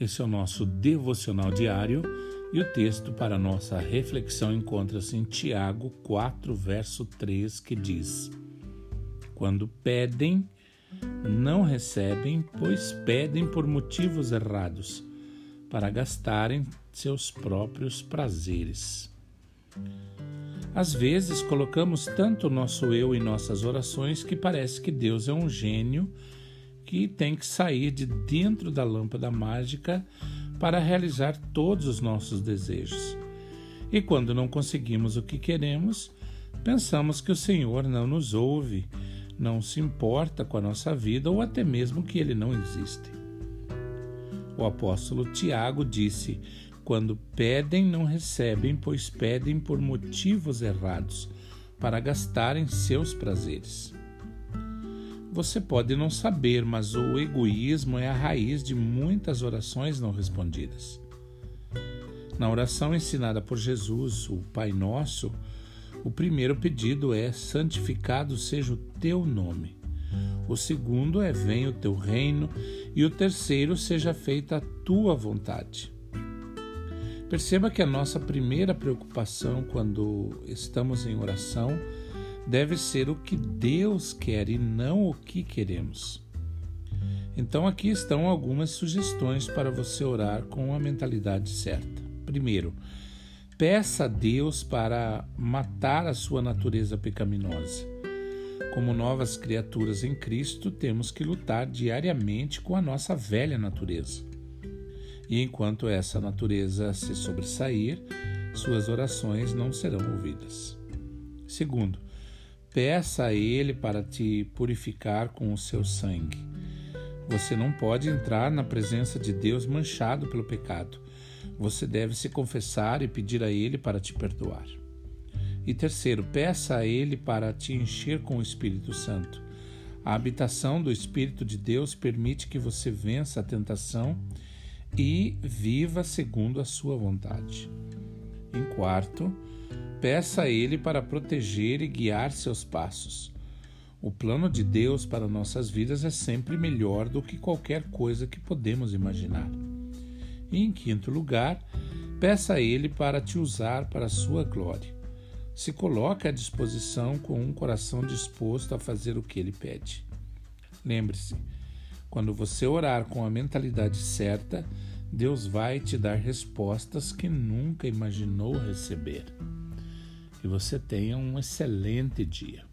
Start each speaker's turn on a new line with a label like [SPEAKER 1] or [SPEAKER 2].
[SPEAKER 1] Esse é o nosso devocional diário e o texto para nossa reflexão encontra-se em Tiago 4, verso 3, que diz: Quando pedem, não recebem, pois pedem por motivos errados, para gastarem seus próprios prazeres. Às vezes colocamos tanto o nosso eu em nossas orações que parece que Deus é um gênio que tem que sair de dentro da lâmpada mágica para realizar todos os nossos desejos. E quando não conseguimos o que queremos, pensamos que o Senhor não nos ouve, não se importa com a nossa vida ou até mesmo que ele não existe. O apóstolo Tiago disse: Quando pedem, não recebem, pois pedem por motivos errados, para gastarem seus prazeres. Você pode não saber, mas o egoísmo é a raiz de muitas orações não respondidas. Na oração ensinada por Jesus, o Pai Nosso, o primeiro pedido é: santificado seja o teu nome. O segundo é: venha o teu reino. E o terceiro, seja feita a tua vontade. Perceba que a nossa primeira preocupação quando estamos em oração deve ser o que Deus quer e não o que queremos. Então, aqui estão algumas sugestões para você orar com a mentalidade certa. Primeiro, peça a Deus para matar a sua natureza pecaminosa. Como novas criaturas em Cristo, temos que lutar diariamente com a nossa velha natureza. E enquanto essa natureza se sobressair, suas orações não serão ouvidas. Segundo, Peça a Ele para te purificar com o seu sangue. Você não pode entrar na presença de Deus manchado pelo pecado. Você deve se confessar e pedir a Ele para te perdoar. E terceiro, peça a Ele para te encher com o Espírito Santo. A habitação do Espírito de Deus permite que você vença a tentação e viva segundo a sua vontade. Em quarto, Peça a Ele para proteger e guiar seus passos. O plano de Deus para nossas vidas é sempre melhor do que qualquer coisa que podemos imaginar. E em quinto lugar, peça a Ele para te usar para a sua glória. Se coloque à disposição com um coração disposto a fazer o que Ele pede. Lembre-se, quando você orar com a mentalidade certa, Deus vai te dar respostas que nunca imaginou receber que você tenha um excelente dia.